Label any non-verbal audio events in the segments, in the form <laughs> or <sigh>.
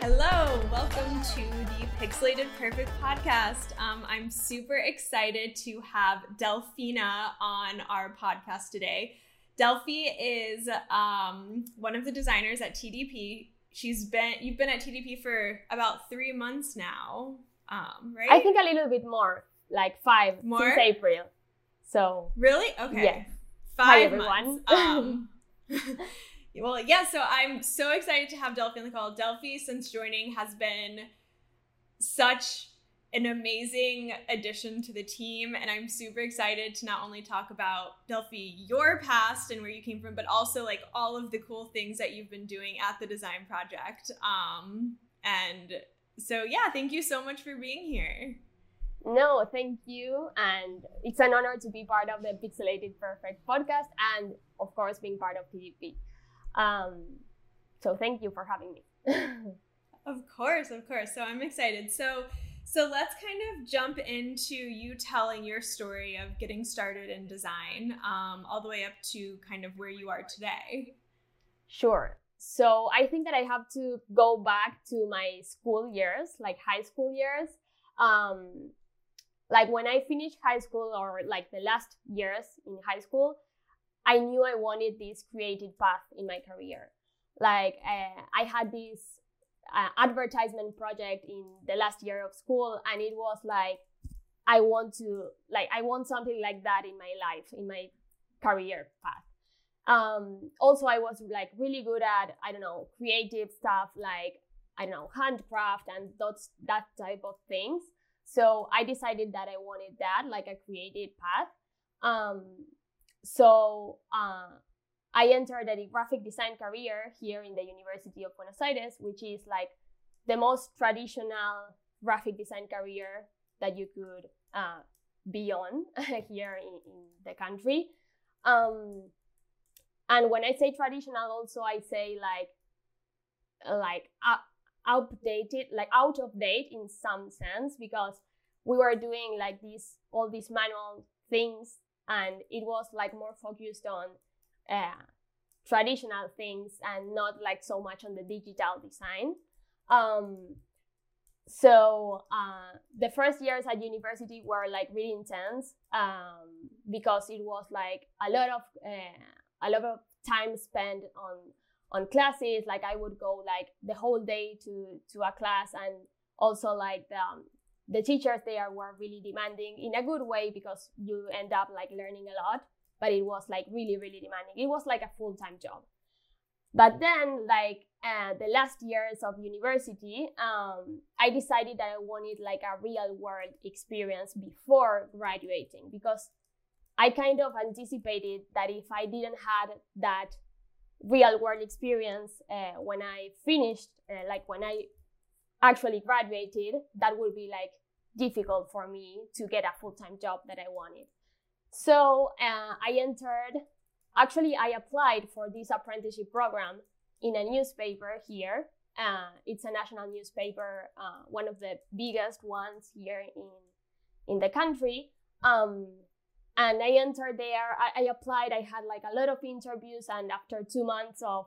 Hello, welcome to the Pixelated Perfect podcast. Um, I'm super excited to have Delfina on our podcast today. Delfi is um, one of the designers at TDP. She's been you've been at TDP for about three months now, um, right? I think a little bit more, like five More? since April. So really okay. yeah. Five Hi, everyone. months. <laughs> Well, yeah. So I'm so excited to have Delfi on the call. Delfi, since joining, has been such an amazing addition to the team, and I'm super excited to not only talk about Delfi, your past and where you came from, but also like all of the cool things that you've been doing at the design project. Um, and so yeah, thank you so much for being here. no, thank you, and it's an honor to be part of the Pixelated Perfect podcast, and of course being part of TDP. Um, so thank you for having me. <laughs> Of course, of course. So I'm excited. So so let's kind of jump into you telling your story of getting started in design, um, all the way up to kind of where you are today. Sure. So I think that I have to go back to my school years, like high school years. Um, like when I finished high school or like the last years in high school, I knew I wanted this creative path in my career. Like uh, I had this uh, advertisement project in the last year of school, and it was like I want to like I want something like that in my life, in my career path. Um also i was like really good at i don't know creative stuff like i don't know handcraft and those that type of things. So i decided that i wanted that like a creative path. Um so uh i entered a graphic design career here in the university of buenos aires which is like the most traditional graphic design career that you could uh, be on <laughs> here in, in the country. Um and when i say traditional also i say like like uh, outdated like out of date in some sense because we were doing like these all these manual things and it was like more focused on uh, traditional things and not like so much on the digital design. Um, so uh, the first years at university were like really intense um, because it was like a lot of uh, a lot of time spent on on classes. Like i would go like the whole day to to a class and also like the, um, the teachers there were really demanding in a good way because you end up like learning a lot but it was like really really demanding. It was like a full-time job. But then like uh, the last years of university um, i decided that i wanted like a real world experience before graduating because I kind of anticipated that if I didn't had that real world experience uh, when I finished, uh, like when I actually graduated, that would be like difficult for me to get a full time job that I wanted. So uh, I entered. Actually, I applied for this apprenticeship program in a newspaper here. Uh, it's a national newspaper, uh, one of the biggest ones here in in the country. Um, and I entered there. I, I, applied. I had like a lot of interviews, and after two months of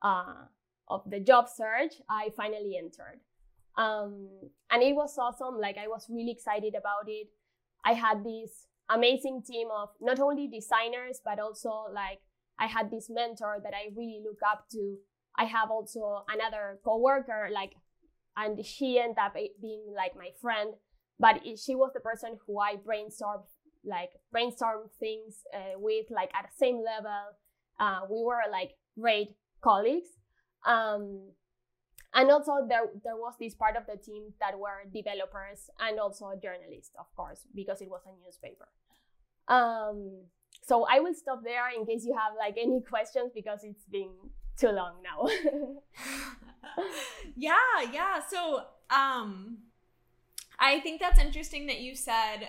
uh, of the job search, I finally entered. Um, and it was awesome. Like I was really excited about it. I had this amazing team of not only designers but also like I had this mentor that I really look up to. I have also another coworker, like, and she ended up being like my friend. But she was the person who I brainstormed like brainstorm things uh, with like at the same level uh, we were like great colleagues um, and also there there was this part of the team that were developers and also journalists of course because it was a newspaper. Um, so i will stop there in case you have like any questions because it's been too long now. <laughs> Yeah yeah. So um i think that's interesting that you said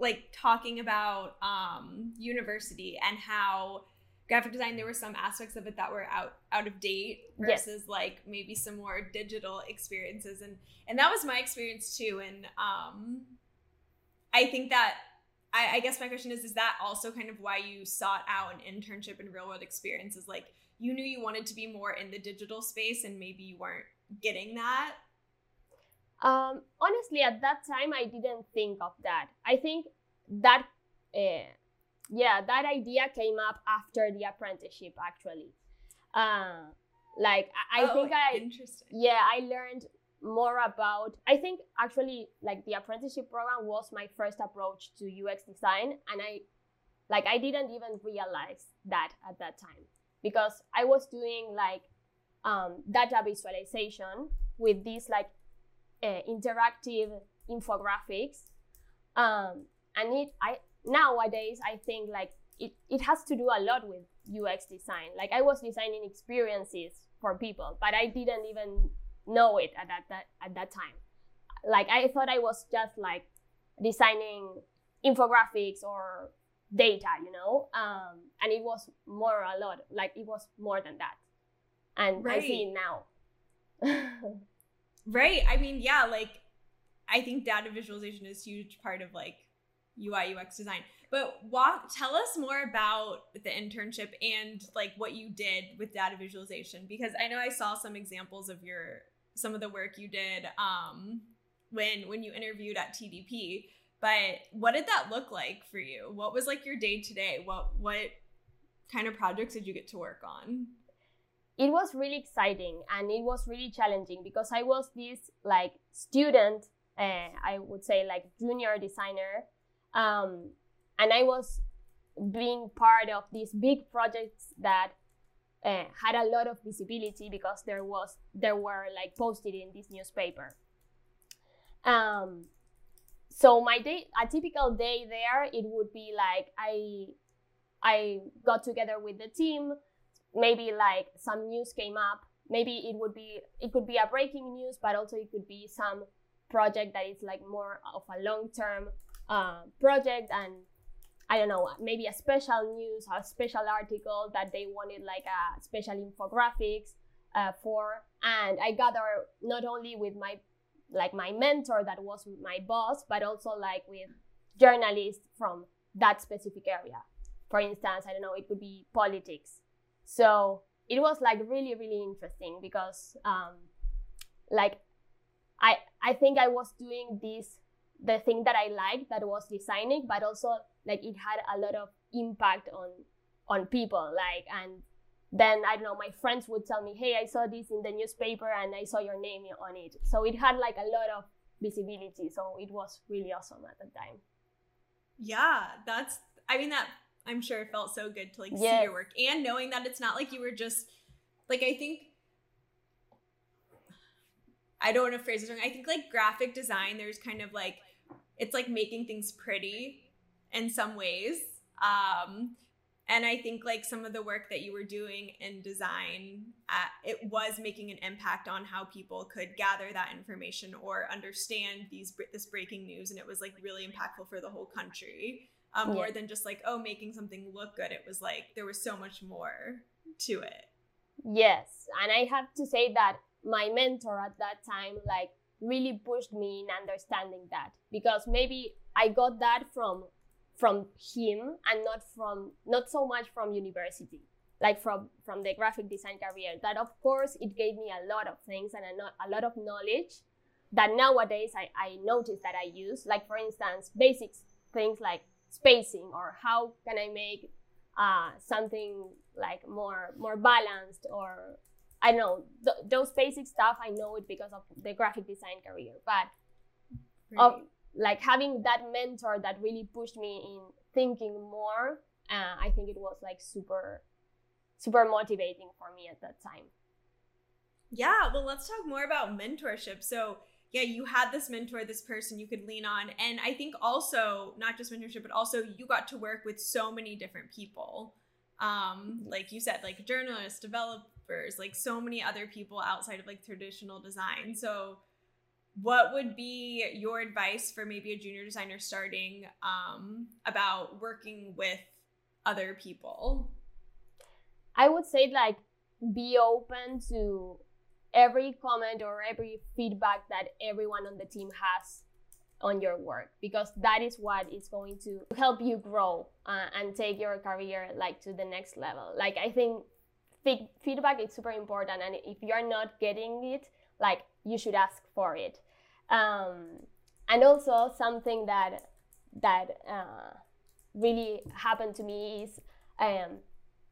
like talking about um, university and how graphic design there were some aspects of it that were out out of date versus yes. like maybe some more digital experiences and and that was my experience too and um i think that I, I guess my question is is that also kind of why you sought out an internship and real world experiences like you knew you wanted to be more in the digital space and maybe you weren't getting that? Um, honestly, at that time, I didn't think of that. I think that, uh, yeah, that idea came up after the apprenticeship, actually. Uh, like I, I oh, think I, interesting. yeah, I learned more about. I think actually, like the apprenticeship program was my first approach to UX design, and I, like, I didn't even realize that at that time because I was doing like um, data visualization with these like uh, interactive infographics um, and it i nowadays i think like it, it has to do a lot with ux design. Like i was designing experiences for people but i didn't even know it at that, that at that time. Like i thought i was just like designing infographics or data you know? Um, and it was more a lot like it was more than that. And Right. i see it now. <laughs> Right. I mean, yeah, like I think data visualization is a huge part of like UI UX design. But walk tell us more about the internship and like what you did with data visualization because I know I saw some examples of your some of the work you did um when when you interviewed at TDP. But what did that look like for you? What was like your day today? What what kind of projects did you get to work on? it was really exciting and it was really challenging because I was this like student, uh, I would say like junior designer, um, and I was being part of these big projects that uh, had a lot of visibility because there was there were like posted in this newspaper. Um, so my day, a typical day there, it would be like I I got together with the team maybe like some news came up maybe it would be it could be a breaking news but also it could be some project that is like more of a long term uh, project and i don't know maybe a special news or a special article that they wanted like a special infographics uh, for. And i gather not only with my like my mentor that was my boss but also like with journalists from that specific area. For instance i don't know it could be politics. So it was like really really interesting because um, like i i think i was doing this the thing that i liked that was designing but also like it had a lot of impact on on people like and then i don't know my friends would tell me hey i saw this in the newspaper and i saw your name on it so it had like a lot of visibility so it was really awesome at the time Yeah, that's I mean that I'm sure it felt so good to like see your work and knowing that it's not like you were just like I think I don't want to phrase it wrong. I think like graphic design, there's kind of like it's like making things pretty in some ways. Um and I think like some of the work that you were doing in design, uh, it was making an impact on how people could gather that information or understand these this breaking news, and it was like really impactful for the whole country. Um, More than just like oh, making something look good. It was like there was so much more to it. Yes, and I have to say that my mentor at that time like really pushed me in understanding that because maybe I got that from from him and not from not so much from university like from from the graphic design career. That of course it gave me a lot of things and a, lot of knowledge that nowadays I, I notice that I use. Like for instance basic things like spacing or how can I make uh, something like more more balanced or I know th- those basic stuff I know it because of the graphic design career but of like having that mentor that really pushed me in thinking more uh, I think it was like super super motivating for me at that time Yeah, well, let's talk more about mentorship. So, yeah, you had this mentor, this person you could lean on. And I think also, not just mentorship, but also you got to work with so many different people. Um, like you said, like journalists, like so many other people outside of like traditional design. So, what would be your advice for maybe a junior designer starting um, about working with other people? I would say like be open to every comment or every feedback that everyone on the team has on your work because that is what is going to help you grow uh, and take your career like to the next level like i think feedback is super important and if you're not getting it like you should ask for it. Um, and also something that that uh, really happened to me is um,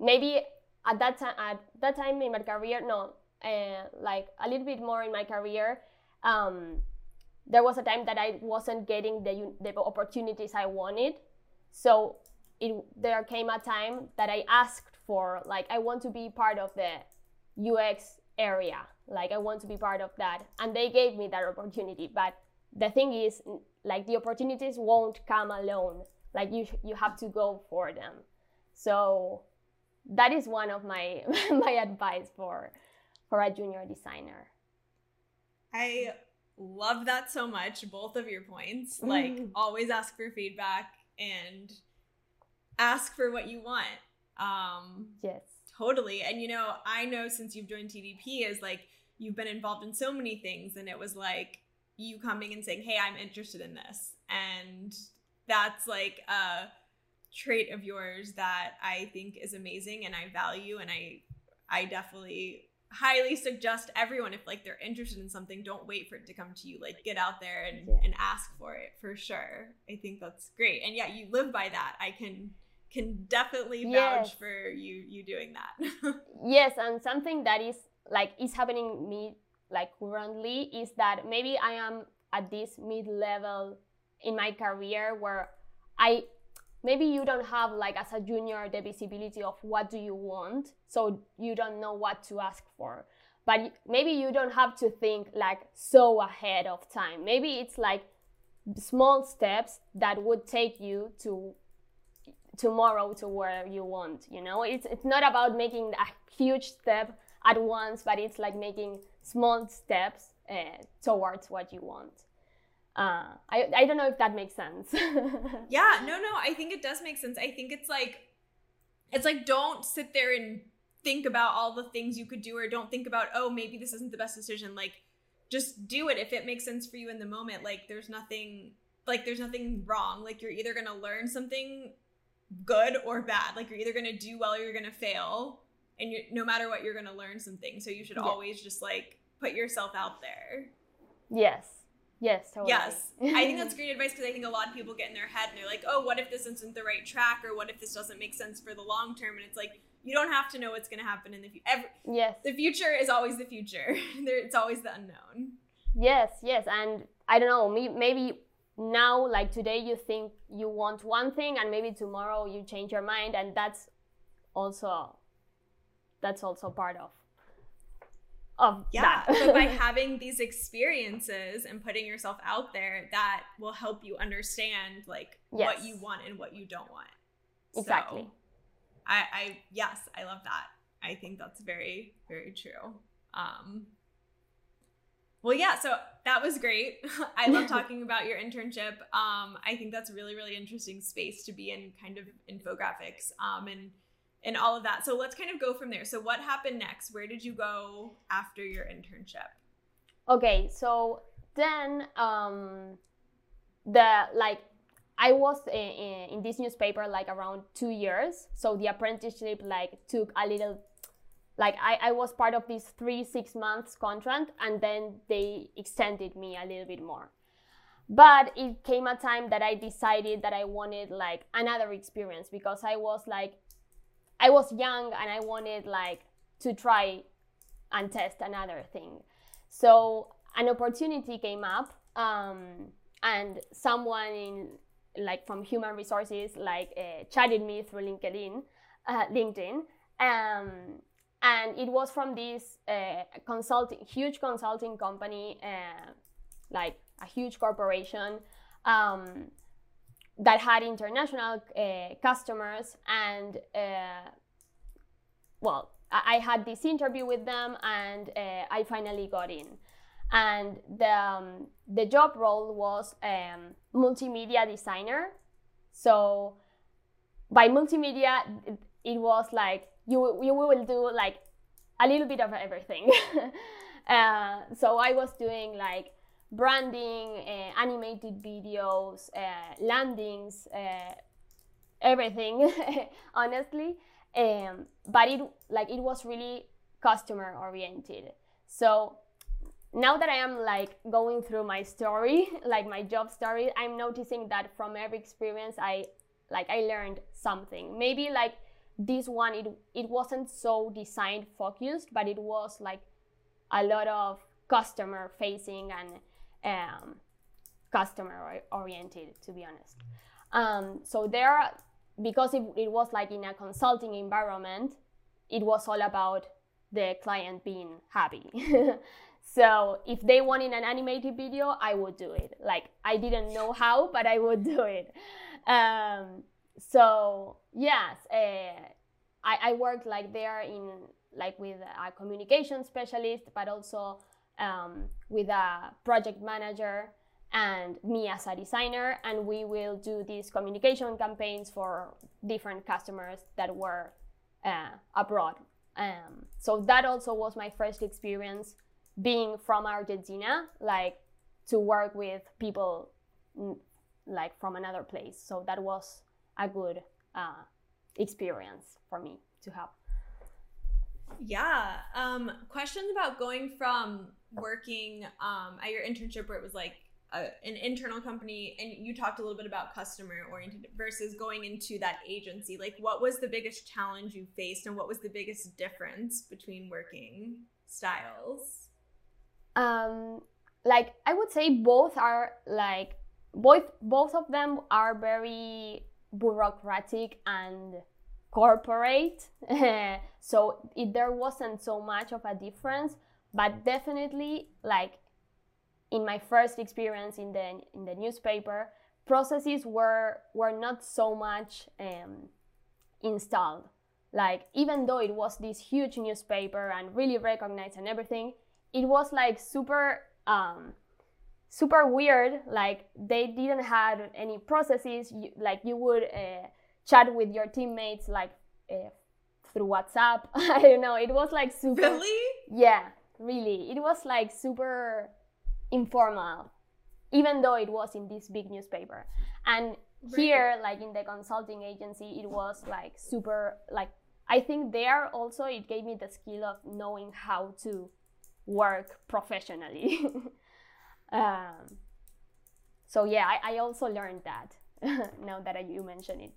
maybe at that time at that time in my career no uh, like a little bit more in my career um, there was a time that i wasn't getting the, the opportunities i wanted. So it, there came a time that i asked for like i want to be part of the ux area. Like i want to be part of that. And they gave me that opportunity. But the thing is like the opportunities won't come alone. Like you you have to go for them. So that is one of my <laughs> my advice for for a junior designer. I love that so much both of your points. Like mm. always ask for feedback and ask for what you want um yes. totally. And you know i know since you've joined tdp is like you've been involved in so many things and it was like you coming and saying hey i'm interested in this. And that's like a trait of yours that i think is amazing and i value and i i definitely highly suggest everyone if like they're interested in something don't wait for it to come to you. Like get out there and, yeah. and ask for it for sure. I think that's great. And yeah you live by that. I can can definitely vouch yes. for you you doing that. <laughs> Yes and something that is like is happening me like currently is that maybe I am at this mid level in my career where I maybe you don't have like as a junior the visibility of what do you want so you don't know what to ask for. But maybe you don't have to think like so ahead of time. Maybe it's like small steps that would take you to tomorrow to where you want you know it's it's not about making a huge step at once but it's like making small steps uh, towards what you want. Uh, I, I don't know if that makes sense. <laughs> yeah, no, no, I think it does make sense. I think it's like, it's like, don't sit there and think about all the things you could do, or don't think about, oh, maybe this isn't the best decision. Like, just do it if it makes sense for you in the moment. Like, there's nothing, like, there's nothing wrong. Like, you're either going to learn something good or bad. Like, you're either going to do well or you're going to fail and you no matter what you're going to learn something so you should yeah. always just like put yourself out there. Yes. Yes totally. yes. I think that's <laughs> great advice because i think a lot of people get in their head and they're like oh what if this isn't the right track or what if this doesn't make sense for the long term? And it's like you don't have to know what's going to happen in the future yes. the future is always the future. <laughs> There it's always the unknown. Yes yes and i don't know maybe now like today you think you want one thing and maybe tomorrow you change your mind and that's also that's also part of of yeah but by <laughs> having these experiences and putting yourself out there that will help you understand like yes. what you want and what you don't want. Exactly. So, i i yes i love that. I think that's very very true. Um well yeah so that was great <laughs> i love <laughs> talking about your internship um i think that's really really interesting space to be in kind of infographics um and and all of that. So let's kind of go from there. So what happened next? Where did you go after your internship? Okay, so then um, the like I was in, in, this newspaper like around two years. So the apprenticeship like took a little like I, I was part of this three six months contract and then they extended me a little bit more but it came a time that i decided that i wanted like another experience because i was like I was young and I wanted like to try and test another thing. So an opportunity came up, um, and someone in like from human resources like uh, chatted me through LinkedIn, uh, LinkedIn, um, and it was from this uh, consulting, huge consulting company, uh, like a huge corporation. Um, that had international uh, customers and uh, well I, had this interview with them and uh, i finally got in and the, um, the job role was um, multimedia designer so by multimedia it was like you, you will do like a little bit of everything <laughs> uh, so i was doing like branding, uh, animated videos, uh, landings, uh, everything, <laughs> honestly. Um, but it like it was really customer oriented. So now that I am like going through my story, <laughs> like my job story, I'm noticing that from every experience I like I learned something. Maybe like this one it it wasn't so design focused, but it was like a lot of customer facing and um, customer oriented to be honest. Um, so there because it, it was like in a consulting environment, it was all about the client being happy. <laughs> so if they wanted an animated video, I would do it. Like I didn't know how, but I would do it. Um, so yes, uh, I, I worked like there in like with a communication specialist, but also um, with a project manager and me as a designer and we will do these communication campaigns for different customers that were uh, abroad. Um, so that also was my first experience being from argentina like to work with people like from another place. So that was a good uh, experience for me to have yeah um, questions about going from working um, at your internship where it was like a, an internal company and you talked a little bit about customer oriented versus going into that agency like what was the biggest challenge you faced and what was the biggest difference between working styles? Um like i would say both are like both both of them are very bureaucratic and corporate <laughs> so it, there wasn't so much of a difference but definitely like in my first experience in the in the newspaper, processes were were not so much um, installed. Like even though it was this huge newspaper and really recognized and everything, it was like super um, super weird. Like they didn't have any processes. You, like you would uh, chat with your teammates like uh, through WhatsApp. <laughs> I don't know. It was like super. Really? Yeah, really. It was like super informal, even though it was in this big newspaper. And right. here, like in the consulting agency, it was like super, like, I think there also it gave me the skill of knowing how to work professionally. <laughs> um, so yeah, I, I also learned that <laughs> now that you mention it.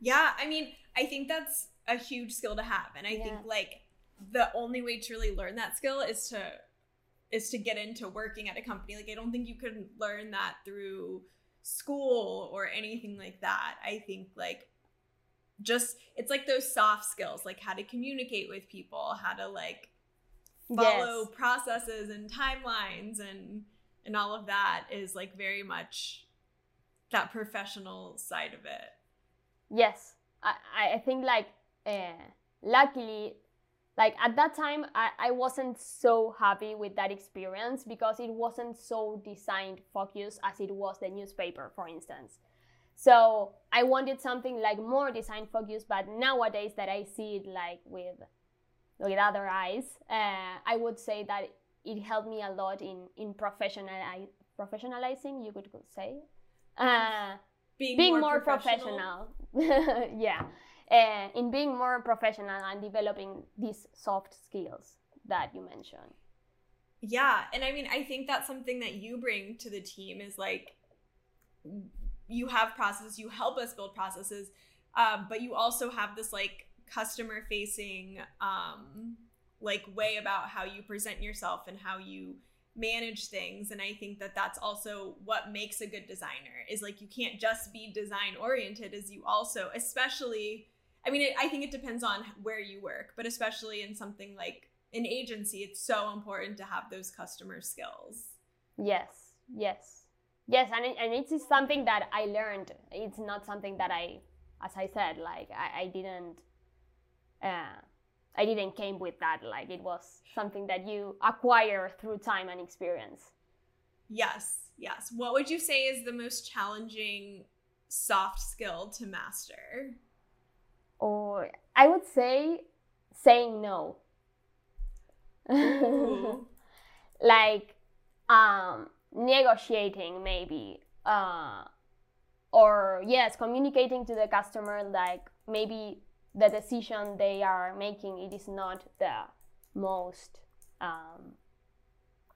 Yeah, I mean, I think that's a huge skill to have. And I yeah. think like the only way to really learn that skill is to is to get into working at a company. Like I don't think you can learn that through school or anything like that. I think like just it's like those soft skills, like how to communicate with people, how to like follow yes. processes and timelines and and all of that is like very much that professional side of it. Yes. I, I think like uh, luckily like at that time I, I wasn't so happy with that experience because it wasn't so designed focused as it was the newspaper for instance so i wanted something like more design focused but nowadays that i see it like with with other eyes uh, i would say that it helped me a lot in in professional professionalizing you could say uh, being, being, more, more professional, professional. <laughs> yeah uh, in being more professional and developing these soft skills that you mentioned. Yeah, and I mean, I think that's something that you bring to the team is like you have processes, you help us build processes, um, but you also have this like customer facing um, like way about how you present yourself and how you manage things and i think that that's also what makes a good designer is like you can't just be design oriented as you also especially I mean, it, I think it depends on where you work, but especially in something like an agency, it's so important to have those customer skills. Yes, yes, yes, and it, and it's something that I learned. It's not something that I, as I said, like I, I didn't, uh, I didn't came with that. Like it was something that you acquire through time and experience. Yes, yes. What would you say is the most challenging soft skill to master? or I would say saying no. <laughs> like um, negotiating maybe uh, or yes communicating to the customer like maybe the decision they are making it is not the most um,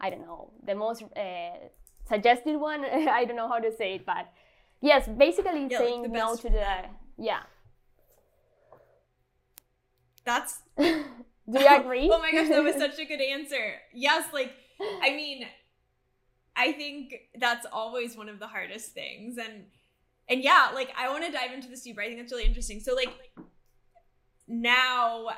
I don't know the most uh, suggested one. <laughs> I don't know how to say it, but yes, basically Yeah, saying the no to the yeah. That's <laughs> Do you agree? oh my gosh, that was <laughs> such a good answer. Yes, like I mean, I think that's always one of the hardest things. And and yeah, like I want to dive into this deeper. I think that's really interesting. So like now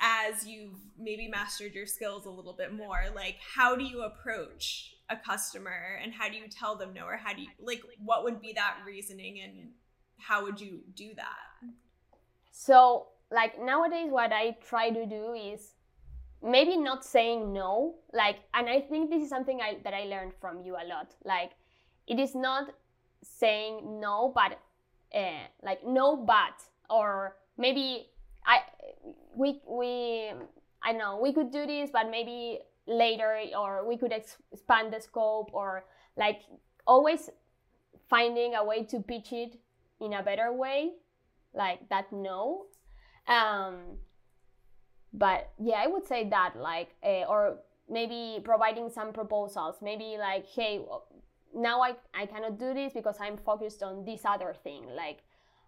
as you've maybe mastered your skills a little bit more, like how do you approach a customer and how do you tell them no or how do you like what would be that reasoning and how would you do that? So, like nowadays, what I try to do is maybe not saying no. Like, and I think this is something I, that I learned from you a lot. Like, it is not saying no, but uh, like no, but or maybe I we we I know we could do this, but maybe later, or we could ex- expand the scope, or like always finding a way to pitch it in a better way like that no. Um but yeah i would say that like uh, or maybe providing some proposals maybe like hey now i i cannot do this because i'm focused on this other thing like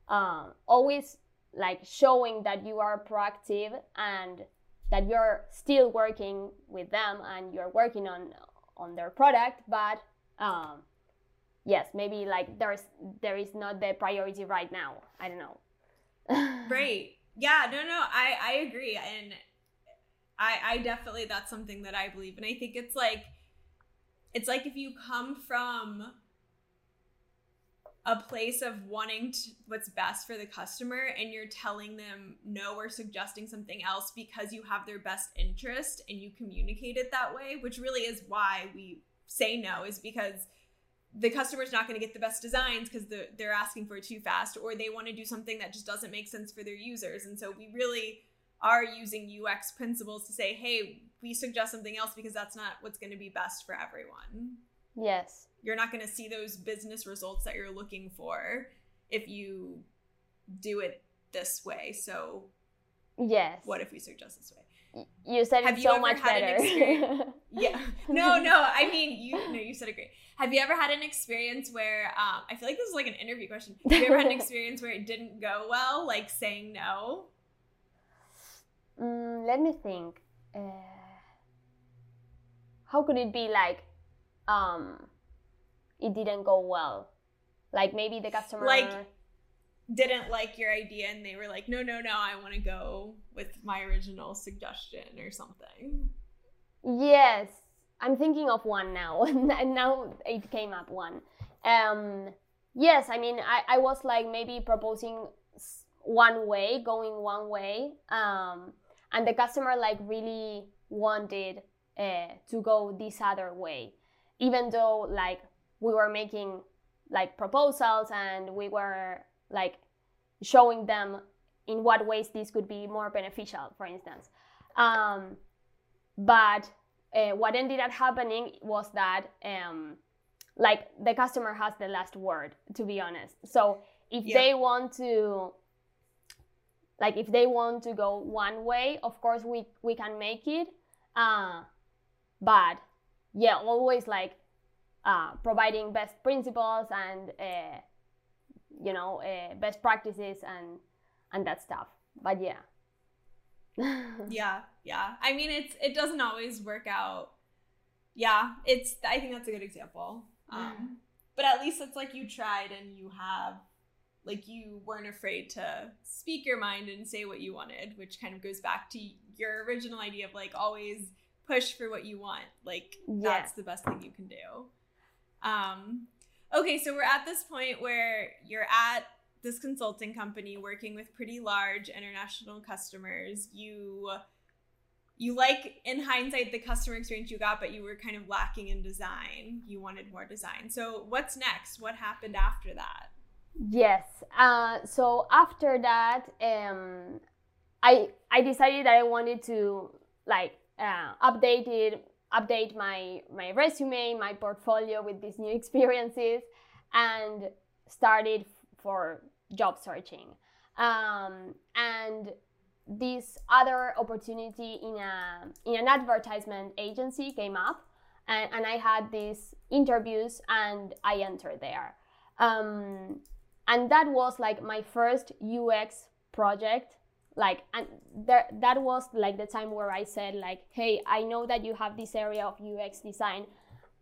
uh, always like showing that you are proactive and that you're still working with them and you're working on on their product but um yes maybe like there's there is not the priority right now. I don't know. <laughs> Right. Yeah no no i i agree and i i definitely that's something that i believe and i think it's like it's like if you come from a place of wanting to, what's best for the customer and you're telling them no or suggesting something else because you have their best interest and you communicate it that way which really is why we say no is because the customer's not going to get the best designs because the, they're asking for it too fast or they want to do something that just doesn't make sense for their users. And so we really are using ux principles to say hey we suggest something else because that's not what's going to be best for everyone. Yes you're not going to see those business results that you're looking for if you do it this way. So yes. what if we suggest this way? You said Have it you so much had an better. experience- <laughs> yeah. No no i mean you no you said it great. Have you ever had an experience where um, i feel like this is like an interview question. Have you ever had an <laughs> experience where it didn't go well like saying no? Mm, let me think. Uh, how could it be like um, it didn't go well? Like maybe the customer. Like- didn't like your idea and they were like no no no i want to go with my original suggestion or something Yes, I'm thinking of one now, <laughs> and now it came up one. Um, yes, I mean, I, I was like maybe proposing one way, going one way, um, and the customer like really wanted uh, to go this other way, even though like we were making like proposals and we were like showing them in what ways this could be more beneficial, for instance. Um, but uh, what ended up happening was that um, like the customer has the last word to be honest so if Yeah. they want to like if they want to go one way of course we we can make it uh, but yeah always like uh, providing best principles and uh, you know uh, best practices and and that stuff. But yeah. <laughs> Yeah yeah. I mean it's it doesn't always work out. Yeah it's i think that's a good example. Um but at least it's like you tried and you have like you weren't afraid to speak your mind and say what you wanted which kind of goes back to your original idea of like always push for what you want. Like that's the best thing you can do um okay so we're at this point where you're at this consulting company working with pretty large international customers. You you like in hindsight the customer experience you got but you were kind of lacking in design. You wanted more design. So what's next? What happened after that? Yes. Uh, so after that, um, I I decided that I wanted to like uh, update it, update my my resume, my portfolio with these new <laughs> experiences, and started for job searching. Um, and this other opportunity in a in an advertisement agency came up. and, and I had these interviews and I entered there. Um, and that was like my first UX project. Like, and there, that was like the time where I said, like, hey, I know that you have this area of UX design.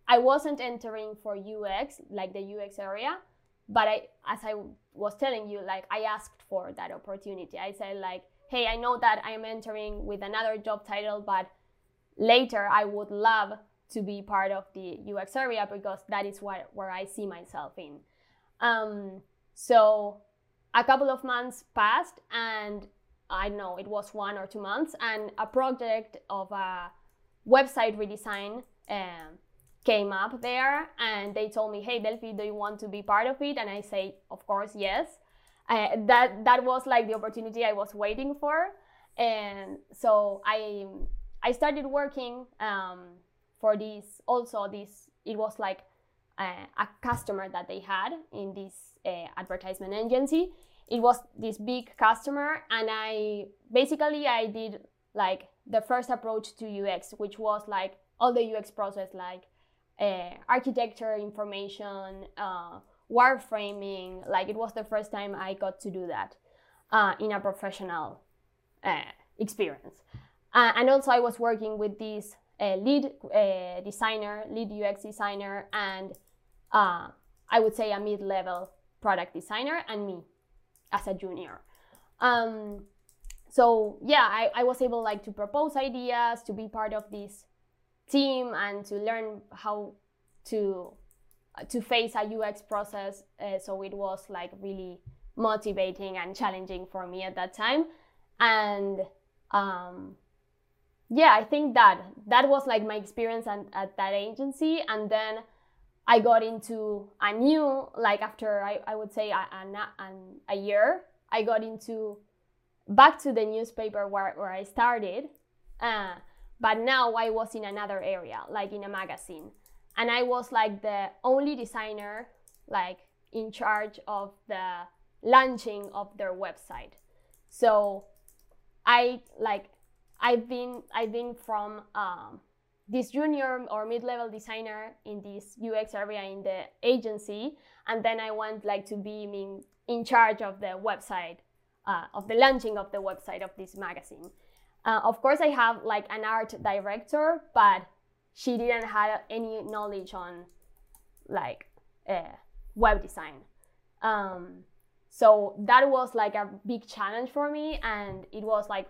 I wasn't entering for UX, like the UX area, but I, as I was telling you, like, I asked for that opportunity. I said, like, hey, I know that I'm entering with another job title, but later I would love to be part of the UX area because that is what, where I see myself in. Um, so a couple of months passed, and I know it was one or two months, and a project of a website redesign um, came up there, and they told me, "Hey, Delfi, do you want to be part of it?" And I say, "Of course, yes." Uh, that that was like the opportunity I was waiting for, and so I I started working um, for this also this it was like uh, a customer that they had in this uh, advertisement agency it was this big customer and i basically i did like the first approach to ux which was like all the ux process like uh, architecture information uh, wireframing like it was the first time i got to do that uh, in a professional uh, experience. Uh, and also i was working with this a lead uh, designer, lead UX designer, and uh, I would say a mid-level product designer, and me as a junior. Um, so yeah, I, I was able like to propose ideas, to be part of this team, and to learn how to uh, to face a UX process. Uh, so it was like really motivating and challenging for me at that time, and um, yeah, I think that that was like my experience at, at that agency. And then I got into a new, like after I, I would say a, a, a year, I got into back to the newspaper where, where I started. Uh, but now I was in another area, like in a magazine. And I was like the only designer, like in charge of the launching of their website. So I like I've been I've been from um, this junior or mid-level designer in this UX area in the agency, and then I want like to be in, in charge of the website, uh, of the launching of the website of this magazine. Uh, of course, I have like an art director, but she didn't have any knowledge on like uh, web design. Um, so that was like a big challenge for me, and it was like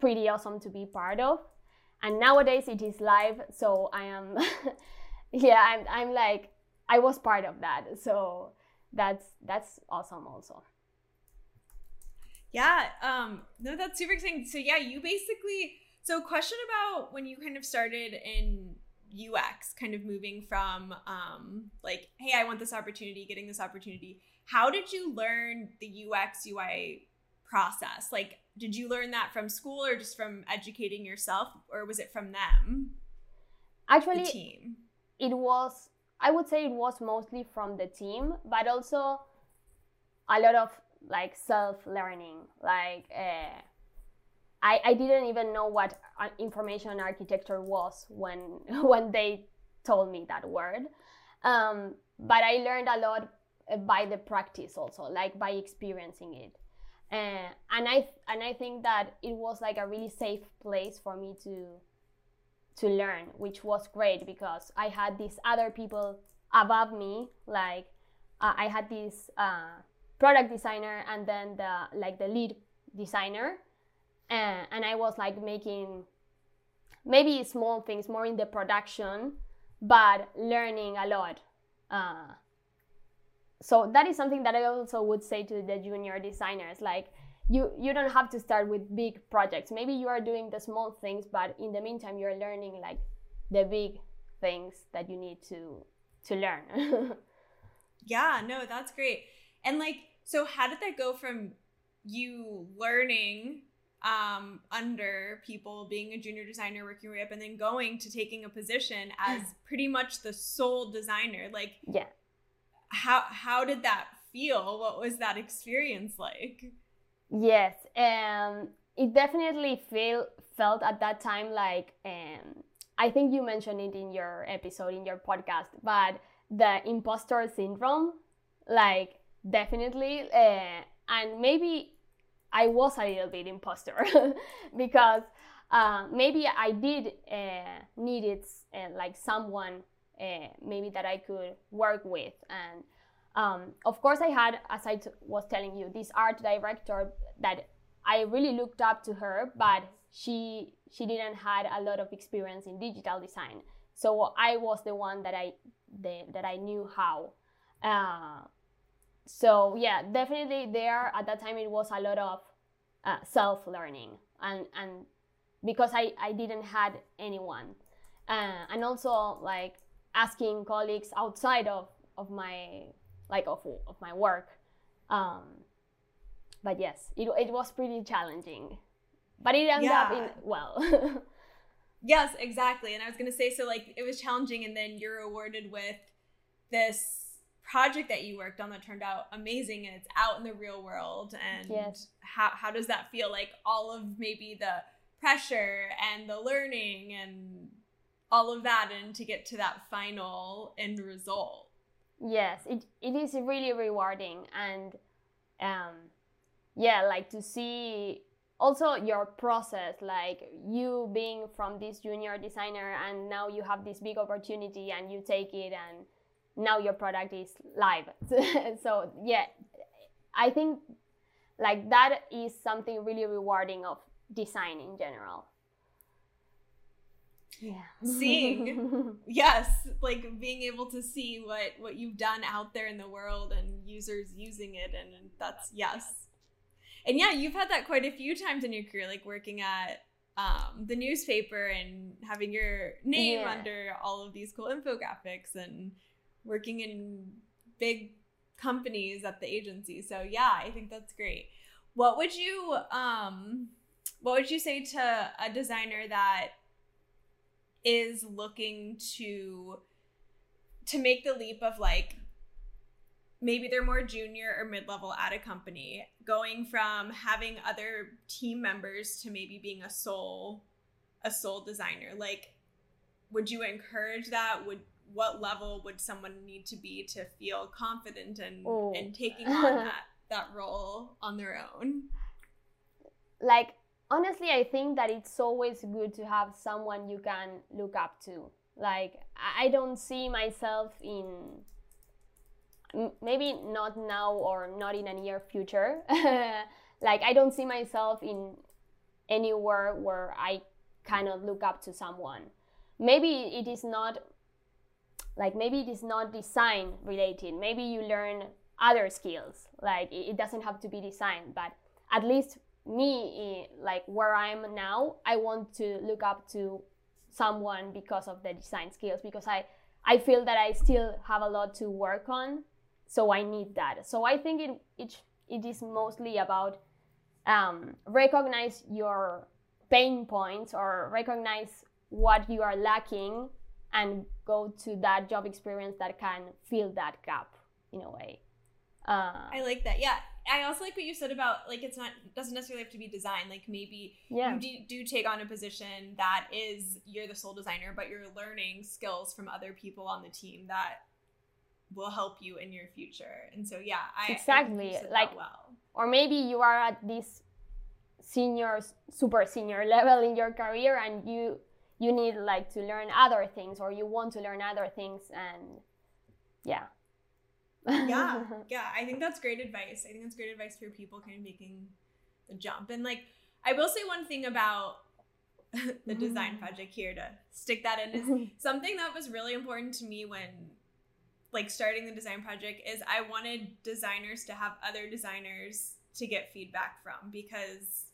pretty awesome to be part of. And nowadays it is live, so I am, <laughs> yeah, I'm, I'm like, I was part of that, so that's that's awesome also. Yeah, um, no, that's super exciting. So yeah, you basically, so question about when you kind of started in UX, kind of moving from um, like, hey, I want this opportunity, getting this opportunity. How did you learn the UX UI process? Like, did you learn that from school or just from educating yourself, or was it from them? Actually, the team. It was. I would say it was mostly from the team, but also a lot of like self learning. Like, uh, I I didn't even know what information architecture was when <laughs> when they told me that word. Um, but I learned a lot by the practice also, like by experiencing it. Uh, and I and I think that it was like a really safe place for me to to learn, which was great because I had these other people above me. Like uh, I had this uh, product designer and then the like the lead designer, uh, and I was like making maybe small things more in the production, but learning a lot. So that is something that I also would say to the junior designers like you you don't have to start with big projects. Maybe you are doing the small things but in the meantime you're learning like the big things that you need to to learn. <laughs> Yeah no that's great. And like so how did that go from you learning um, under people being a junior designer working your way up and then going to taking a position as <clears throat> pretty much the sole designer? Like yeah how how did that feel? What was that experience like? Yes, um, it definitely feel felt at that time like um, I think you mentioned it in your episode in your podcast, but the imposter syndrome, like definitely, uh, and maybe I was a little bit imposter <laughs> because uh, maybe I did uh, needed uh, like someone uh, maybe that I could work with and. Um, of course, I had, as I t- was telling you, this art director that I really looked up to her, but she she didn't had a lot of experience in digital design. So I was the one that I the, that I knew how. Uh, so yeah, definitely there at that time it was a lot of uh, self learning and and because I I didn't had anyone, uh, and also like asking colleagues outside of of my like of of my work. Um, but yes, it, it was pretty challenging, but it ended yeah. up in well. <laughs> yes, exactly. And I was gonna say, so like it was challenging, and then you're awarded with this project that you worked on that turned out amazing, and it's out in the real world. And yes. how how does that feel? Like all of maybe the pressure and the learning and all of that, and to get to that final end result. Yes, it, it is really rewarding and um, yeah like to see also your process like you being from this junior designer and now you have this big opportunity and you take it and now your product is live <laughs> so yeah i think like that is something really rewarding of design in general yeah seeing <laughs> yes like being able to see what what you've done out there in the world and users using it and, and that's yes and yeah, you've had that quite a few times in your career, like working at um, the newspaper and having your name yeah. under all of these cool infographics and working in big companies at the agency. So yeah, I think that's great. What would you um what would you say to a designer that is looking to to make the leap of like maybe they're more junior or mid-level at a company going from having other team members to maybe being a sole a sole designer. Like would you encourage that? Would what level would someone need to be to feel confident and oh. and taking on <laughs> that that role on their own? Like honestly i think that it's always good to have someone you can look up to like i don't see myself in maybe not now or not in a near future. <laughs> like I don't see myself in anywhere where I kind of look up to someone. Maybe it is not like maybe it is not design related. Maybe you learn other skills. Like it doesn't have to be design, but at least me eh, like where I am now, I want to look up to someone because of the design skills because I I feel that I still have a lot to work on so i need that. So i think it it, it is mostly about um, recognize your pain points or recognize what you are lacking and go to that job experience that can fill that gap in a way. Uh, i like that. Yeah i also like what you said about like it's not doesn't necessarily have to be design like maybe yeah. you do, do take on a position that is you're the sole designer but you're learning skills from other people on the team that will help you in your future. And so yeah, I exactly I like well. Or maybe you are at this senior, super senior level in your career, and you you need like to learn other things, or you want to learn other things, and yeah. Yeah, <laughs> yeah. I think that's great advice. I think that's great advice for people kind of making the jump. And like, I will say one thing about <laughs> the design mm-hmm. project here to stick that in is <laughs> something that was really important to me when like starting the design project is I wanted designers to have other designers to get feedback from because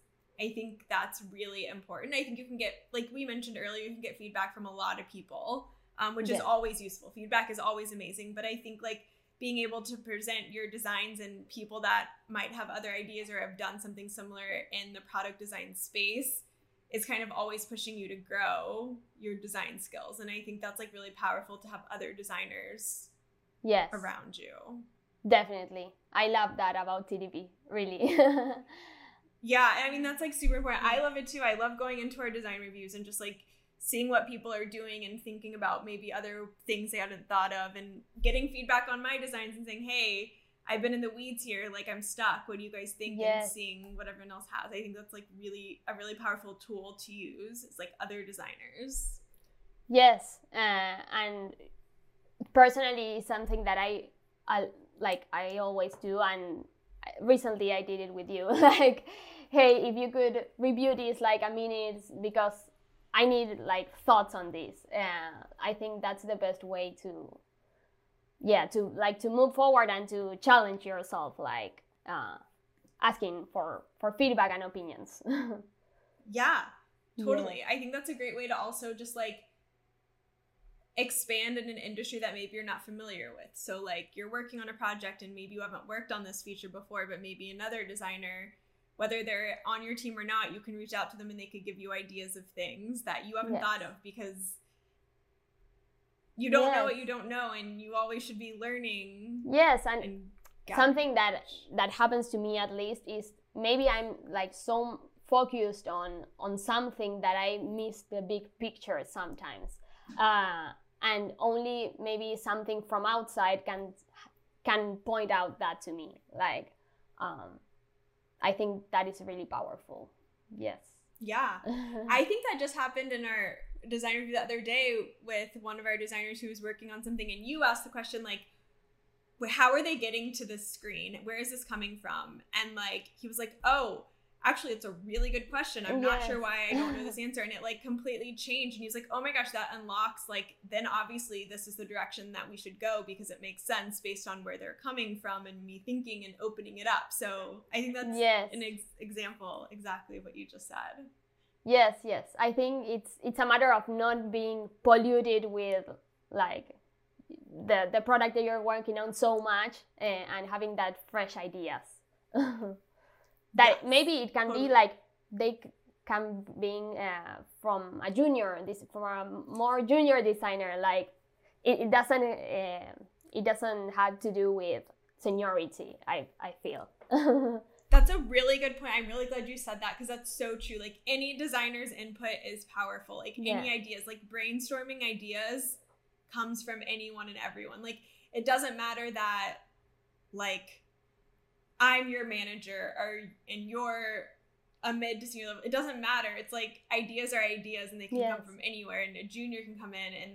I think that's really important. I think you can get, like we mentioned earlier, you can get feedback from a lot of people, um, which yeah. is always useful. Feedback is always amazing. But I think like being able to present your designs and people that might have other ideas or have done something similar in the product design space is kind of always pushing you to grow your design skills. And I think that's like really powerful to have other designers yes. around you. Definitely. I love that about tdp really. <laughs> Yeah i mean that's like super important. I love it too. I love going into our design reviews and just like seeing what people are doing and thinking about maybe other things they hadn't thought of and getting feedback on my designs and saying, hey, I've been in the weeds here, like I'm stuck. What do you guys think? Yes. And seeing what everyone else has. I think that's like really a really powerful tool to use. It's like other designers. Yes, uh, and personally, something that I, I like I always do, and recently I did it with you. <laughs> like, hey, if you could review this like a minute because I need like thoughts on this. Uh, I think that's the best way to, yeah, to like to move forward and to challenge yourself, like uh, asking for for feedback and opinions. <laughs> yeah, totally. Yeah. I think that's a great way to also just like expand in an industry that maybe you're not familiar with. So like you're working on a project and maybe you haven't worked on this feature before, but maybe another designer, whether they're on your team or not, you can reach out to them and they could give you ideas of things that you haven't yes. thought of because you don't yes. know what you don't know and you always should be learning. Yes, and, and something that that happens to me at least is maybe I'm like so focused on on something that I miss the big picture sometimes. Uh, and only maybe something from outside can can point out that to me like um, i think that is really powerful. Yes. Yeah. <laughs> I think that just happened in our design review the other day with one of our designers who was working on something and you asked the question like how are they getting to this screen? Where is this coming from? And like he was like oh actually it's a really good question. I'm yes. not sure why i don't know this <laughs> answer and it like completely changed and he's like oh my gosh that unlocks like then obviously this is the direction that we should go because it makes sense based on where they're coming from and me thinking and opening it up. So i think that's yes. an ex- example exactly of what you just said. Yes yes. I think it's it's a matter of not being polluted with like the the product that you're working on so much and, eh, and having that fresh ideas <laughs> that yes. maybe it can be like they can being uh, from a junior this from a more junior designer like it, it doesn't uh, it doesn't have to do with seniority i i feel. <laughs> That's a really good point. I'm really glad you said that because that's so true. Like any designer's input is powerful. Like yeah. any ideas like brainstorming ideas comes from anyone and everyone. Like it doesn't matter that like I'm your manager or and you're a mid to senior level. It doesn't matter. It's like ideas are ideas and they can yes. come from anywhere and a junior can come in and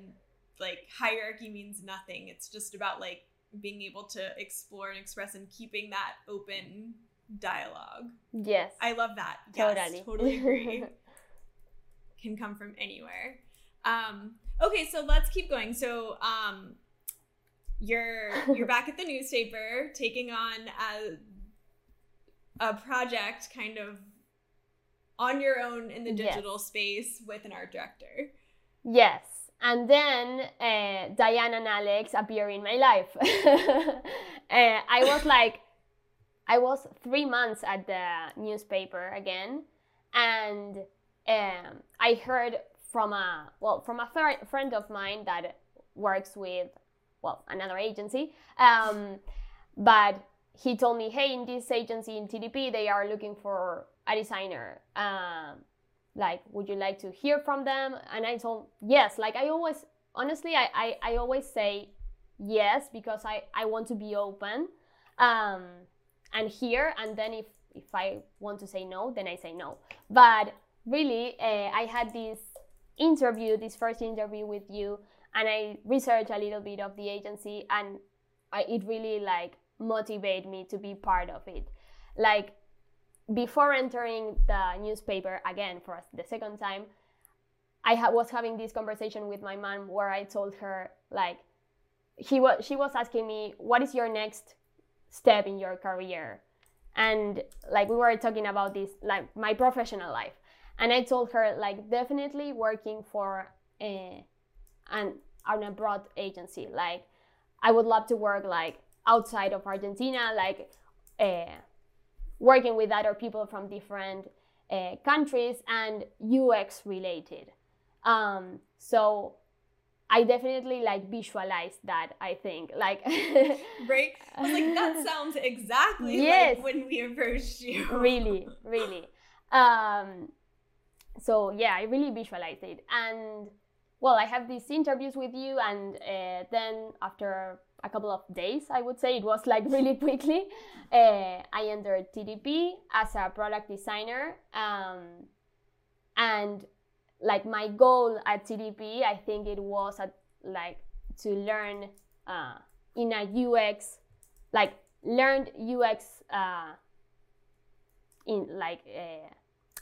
like hierarchy means nothing. It's just about like being able to explore and express and keeping that open dialogue. Yes. I love that. Totally. Yes, totally agree. <laughs> can come from anywhere. Um okay, so let's keep going. So um you're you're <laughs> back at the newspaper taking on a, a project kind of on your own in the digital yes. space with an art director yes and then uh, diane and alex appear in my life <laughs> uh, i was <laughs> like i was three months at the newspaper again and um, i heard from a well from a friend of mine that works with well, another agency. Um, but he told me, hey, in this agency in TDP, they are looking for a designer. Um, like, would you like to hear from them? And I told, yes. Like, I always, honestly, I, I, I always say yes because I, I want to be open um, and hear. And then if, if I want to say no, then I say no. But really, uh, I had this interview, this first interview with you and I researched a little bit of the agency and I, it really like motivated me to be part of it. Like before entering the newspaper again for the second time, I ha- was having this conversation with my mom where I told her like he was she was asking me what is your next step in your career and like we were talking about this like my professional life and I told her like definitely working for eh, a and an abroad agency. Like I would love to work like outside of Argentina, like uh, working with other people from different uh, countries and UX related. Um, so I definitely like visualize that. I think like <laughs> right. I was like, that sounds exactly yes. like when we approached you. <laughs> really, really. Um, so yeah, I really visualized it. And well, I have these interviews with you, and uh, then after a couple of days, I would say it was like <laughs> really quickly, uh, I entered TDP as a product designer. Um, and like my goal at TDP, I think it was at, like to learn uh, in a UX, like learned UX uh, in like uh,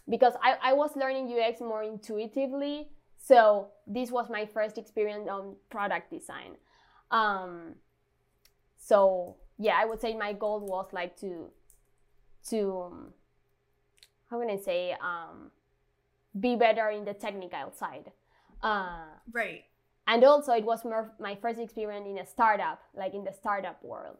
because I, I was learning UX more intuitively. So this was my first experience on product design. Um, so yeah, I would say my goal was like to to um, how can I say um, be better in the technical side. Uh, right. And also, it was more my first experience in a startup, like in the startup world.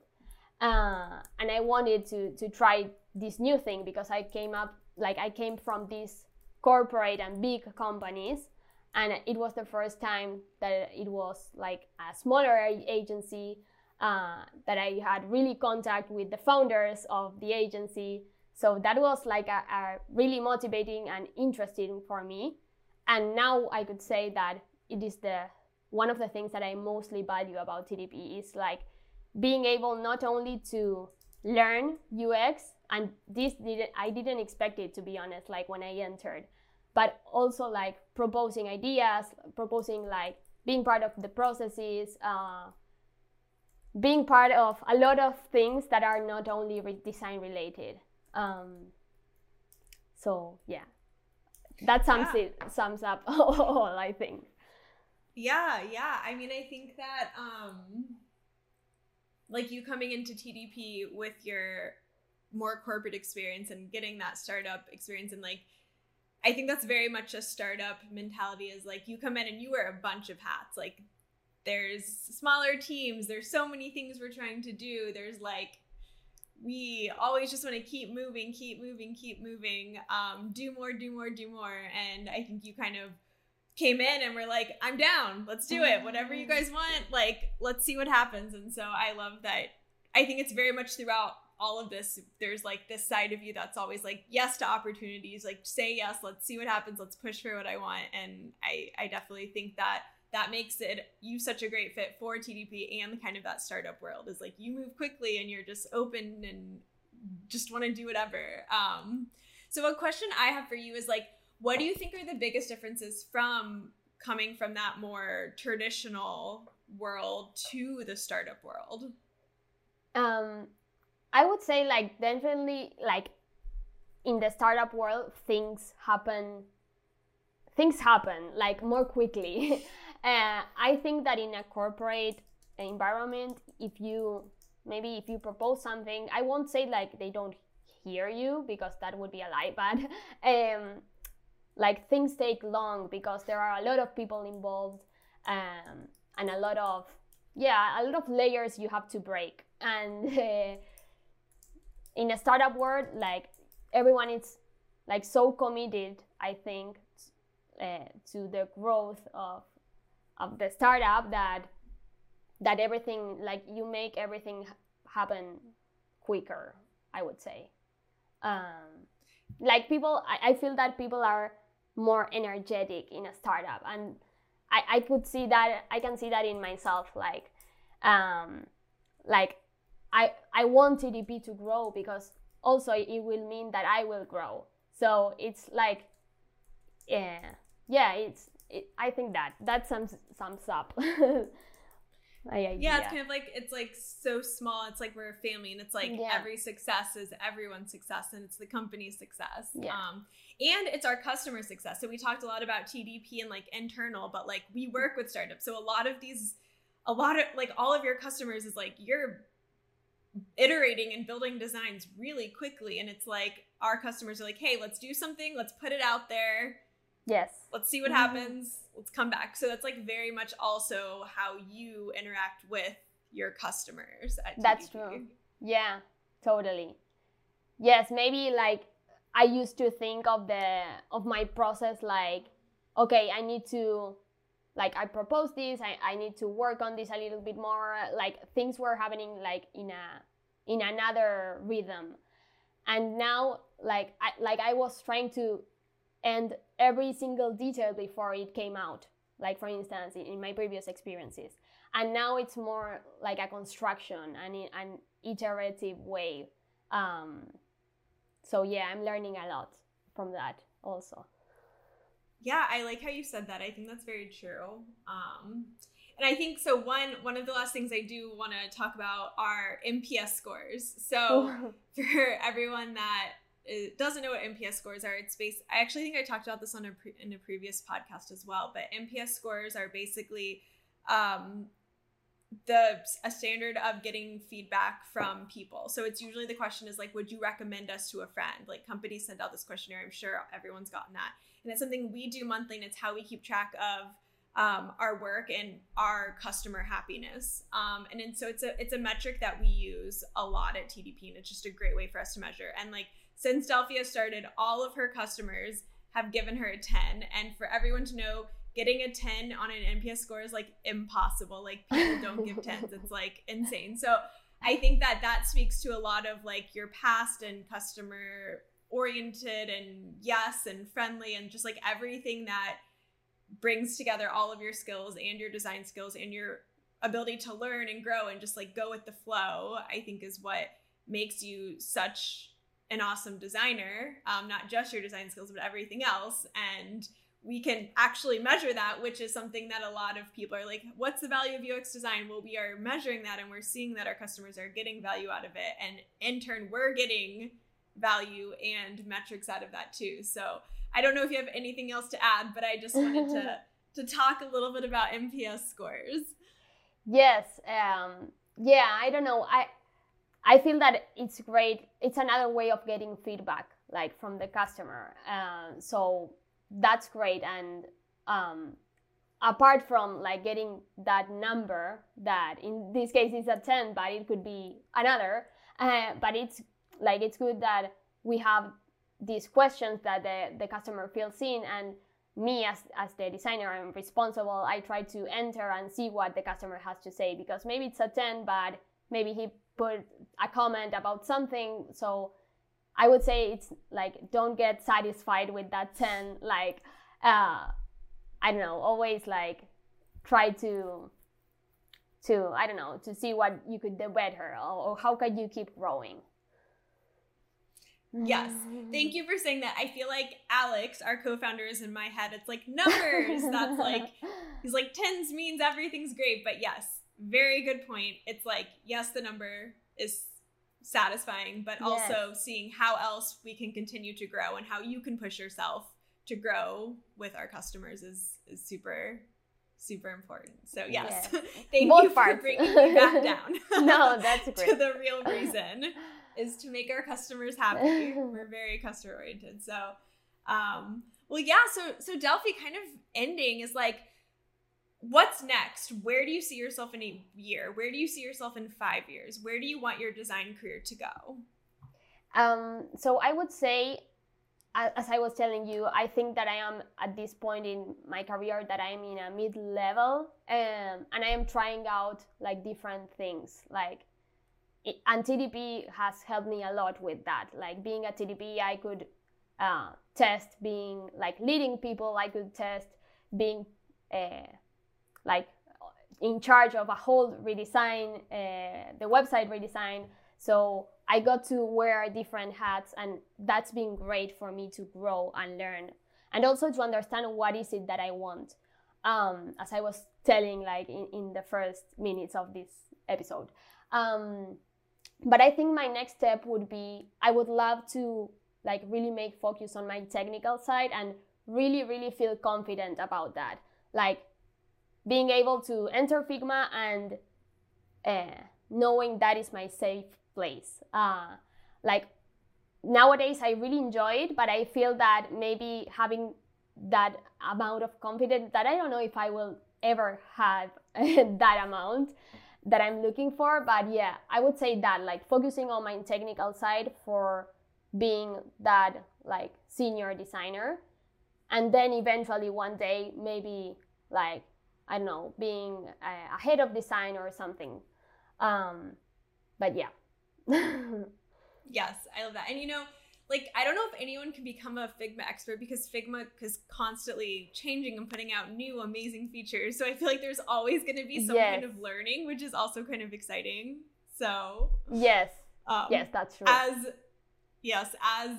Uh, and I wanted to to try this new thing because I came up like I came from these corporate and big companies, and it was the first time that it was like a smaller agency uh, that I had really contact with the founders of the agency. So that was like a, a really motivating and interesting for me. And now I could say that it is the one of the things that I mostly value about TDP is like being able not only to learn UX and this didn't I didn't expect it to be honest like when I entered but also like proposing ideas proposing like being part of the processes uh, being part of a lot of things that are not only re- design related. Um, so yeah. That sums yeah. it sums up <laughs> all I think. Yeah yeah. I mean I think that um like you coming into TDP with your more corporate experience and getting that startup experience and like I think that's very much a startup mentality is like you come in and you wear a bunch of hats. Like there's smaller teams, there's so many things we're trying to do. There's like we always just want to keep moving, keep moving, keep moving, um, do more, do more, do more. And I think you kind of came in and we're like, I'm down. Let's do it. Whatever you guys want, like, let's see what happens. And so I love that. I think it's very much throughout all of this. There's like this side of you that's always like, yes to opportunities, like say yes, let's see what happens, let's push for what I want. And I, I definitely think that that makes it you such a great fit for TDP and kind of that startup world is like you move quickly and you're just open and just want to do whatever. Um, so a question I have for you is like, what do you think are the biggest differences from coming from that more traditional world to the startup world? Um, I would say like definitely like in the startup world things happen things happen like more quickly. <laughs> uh, I think that in a corporate environment, if you maybe if you propose something, I won't say like they don't hear you because that would be a lie, but <laughs> um, like things take long because there are a lot of people involved um, and a lot of yeah a lot of layers you have to break and <laughs> uh, in a startup world like everyone is like so committed i think uh, to the growth of of the startup that that everything like you make everything happen quicker i would say. Um, like people I, I feel that people are more energetic in a startup and I, I could see that i can see that in myself like um like i i want tdp to grow because also it will mean that i will grow so it's like yeah yeah it's it, i think that that sums sums up <laughs> yeah, it's kind of like it's like so small. It's like we're a family, and it's like yeah. every success is everyone's success, and it's the company's success. Yeah. Um, and it's our customer success. So we talked a lot about TDP and like internal, but like we work with startups. So a lot of these, a lot of like all of your customers is like you're iterating and building designs really quickly. And it's like our customers are like, hey, let's do something, let's put it out there. Yes. Let's see what mm-hmm. happens. Let's come back. So that's like very much also how you interact with your customers That's true. Yeah, totally. Yes, maybe like I used to think of the of my process like, okay, I need to like I propose this, I, I need to work on this a little bit more. Like things were happening like in a in another rhythm. And now like I like I was trying to end every single detail before it came out like for instance in, in my previous experiences and now it's more like a construction and an iterative way um, so yeah i'm learning a lot from that also yeah i like how you said that i think that's very true um, and i think so one one of the last things i do want to talk about are NPS scores so <laughs> for everyone that uh, doesn't know what NPS scores are, it's based. I actually think I talked about this on a pre, in a previous podcast as well. But NPS scores are basically um, the a standard of getting feedback from people. So it's usually the question is like, would you recommend us to a friend? Like companies send out this questionnaire. I'm sure everyone's gotten that, and it's something we do monthly, and it's how we keep track of um, our work and our customer happiness. Um, and, and so it's a it's a metric that we use a lot at TDP, and it's just a great way for us to measure. And like since Delfina started, all of her customers have given her a 10. And for everyone to know, getting a 10 on an NPS score is like impossible. Like people don't give 10s. It's like insane. So I think that that speaks to a lot of like your past and customer oriented and yes and friendly and just like everything that brings together all of your skills and your design skills and your ability to learn and grow and just like go with the flow, I think is what makes you such an awesome designer, um, not just your design skills, but everything else. And we can actually measure that, which is something that a lot of people are like, what's the value of UX design? Well, we are measuring that and we're seeing that our customers are getting value out of it. And in turn, we're getting value and metrics out of that too. So I don't know if you have anything else to add, but I just wanted to <laughs> to talk a little bit about NPS scores. Yes. Um, yeah, I don't know. I I feel that it's great. It's another way of getting feedback, like from the customer. Uh, so that's great. And um, apart from like getting that number, that in this case is a 10, but it could be another. Uh, but it's like it's good that we have these questions that the, the customer fills in and me as, as the designer i'm responsible. I try to enter and see what the customer has to say because maybe it's a 10 but maybe he put a comment about something. So i would say it's like don't get satisfied with that 10 like uh i don't know always like try to to i don't know to see what you could do better or, or how could you keep growing Yes. Thank mm-hmm. you for saying that. I feel like Alex, our co-founder, is in my head. It's like numbers. That's like <laughs> he's like tens means everything's great. But yes, very good point. It's like, yes, the number is satisfying, but yes. also seeing how else we can continue to grow and how you can push yourself to grow with our customers is is super super important. So yes, yes. <laughs> thank Both you for bringing me back <laughs> down. no, that's great. to the real reason is to make our customers happy. <laughs> We're very customer oriented. So, um, well, yeah. So so Delfi kind of ending is like what's next? Where do you see yourself in a year? Where do you see yourself in five years? Where do you want your design career to go? Um, so I would say, as I was telling you, I think that I am at this point in my career that I am in a mid level, um, and I am trying out like different things. Like, and TDP has helped me a lot with that. Like being at TDP, I could uh, test being like leading people. I could test being uh, like in charge of a whole redesign, uh, the website redesign. So I got to wear different hats, and that's been great for me to grow and learn, and also to understand what is it that I want. Um, as I was telling, like in, in the first minutes of this episode. Um, but I think my next step would be I would love to like really make focus on my technical side and really really feel confident about that. Like being able to enter Figma and uh, knowing that is my safe place. Uh, like nowadays, I really enjoy it, but I feel that maybe having that amount of confidence that I don't know if I will ever have <laughs> that amount that I'm looking for. But yeah, I would say that like focusing on my technical side for being that like senior designer and then eventually one day maybe like I don't know, being a, head of design or something. Um, but yeah. <laughs> yes, I love that. And you know, like I don't know if anyone can become a Figma expert because Figma is constantly changing and putting out new amazing features. So I feel like there's always going to be some Yes. kind of learning, which is also kind of exciting. So Yes, um, yes, that's true. as yes, as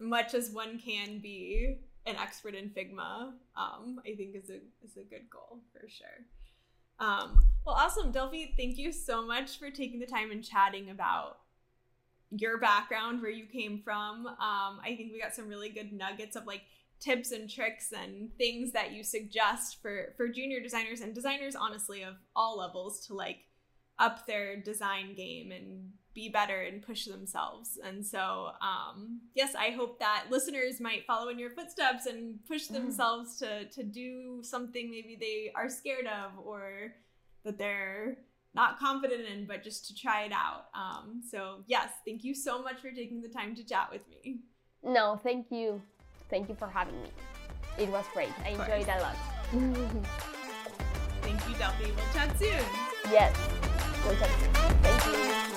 much as one can be an expert in Figma, um, I think is a is a good goal for sure. Um, well, awesome, Delfi. Thank you so much for taking the time and chatting about your background, where you came from. Um, I think we got some really good nuggets of like tips and tricks and things that you suggest for for junior designers and designers, honestly, of all levels to like up their design game and be better and push themselves. And so, um, yes, I hope that listeners might follow in your footsteps and push themselves to to do something maybe they are scared of or that they're not confident in, but just to try it out. Um, so, yes, thank you so much for taking the time to chat with me. No, thank you. Thank you for having me. It was great. I enjoyed it a lot. Thank you, Delfi. We'll chat soon. yes. We'll talk soon. Thank you.